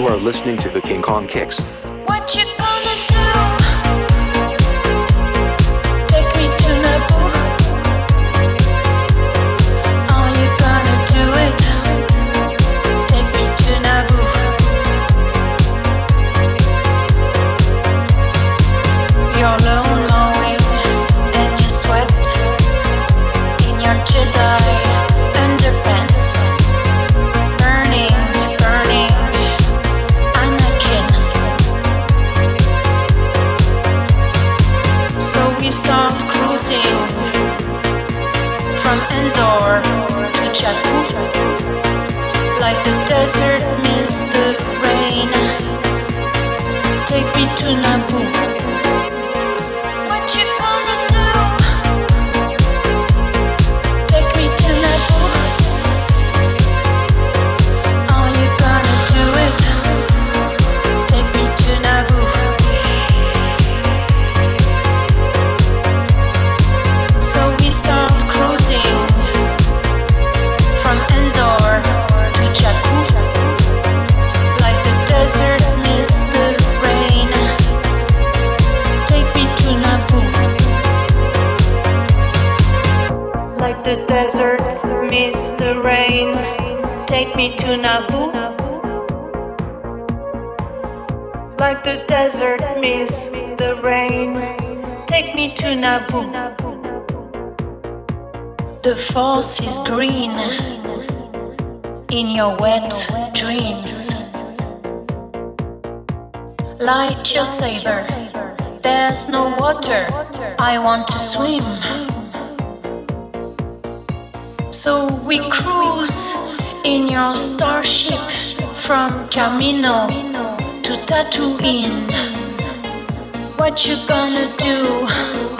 You are listening to the King Kong Kicks. What you Take me to desert mist the rain. Take me to Naboo, like the desert miss the rain. Take me to Naboo. The force is green in your wet dreams. Light your saber. There's no water. I want to swim. So we cruise in your starship from Kamino to Tatooine. What you gonna do?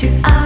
去爱。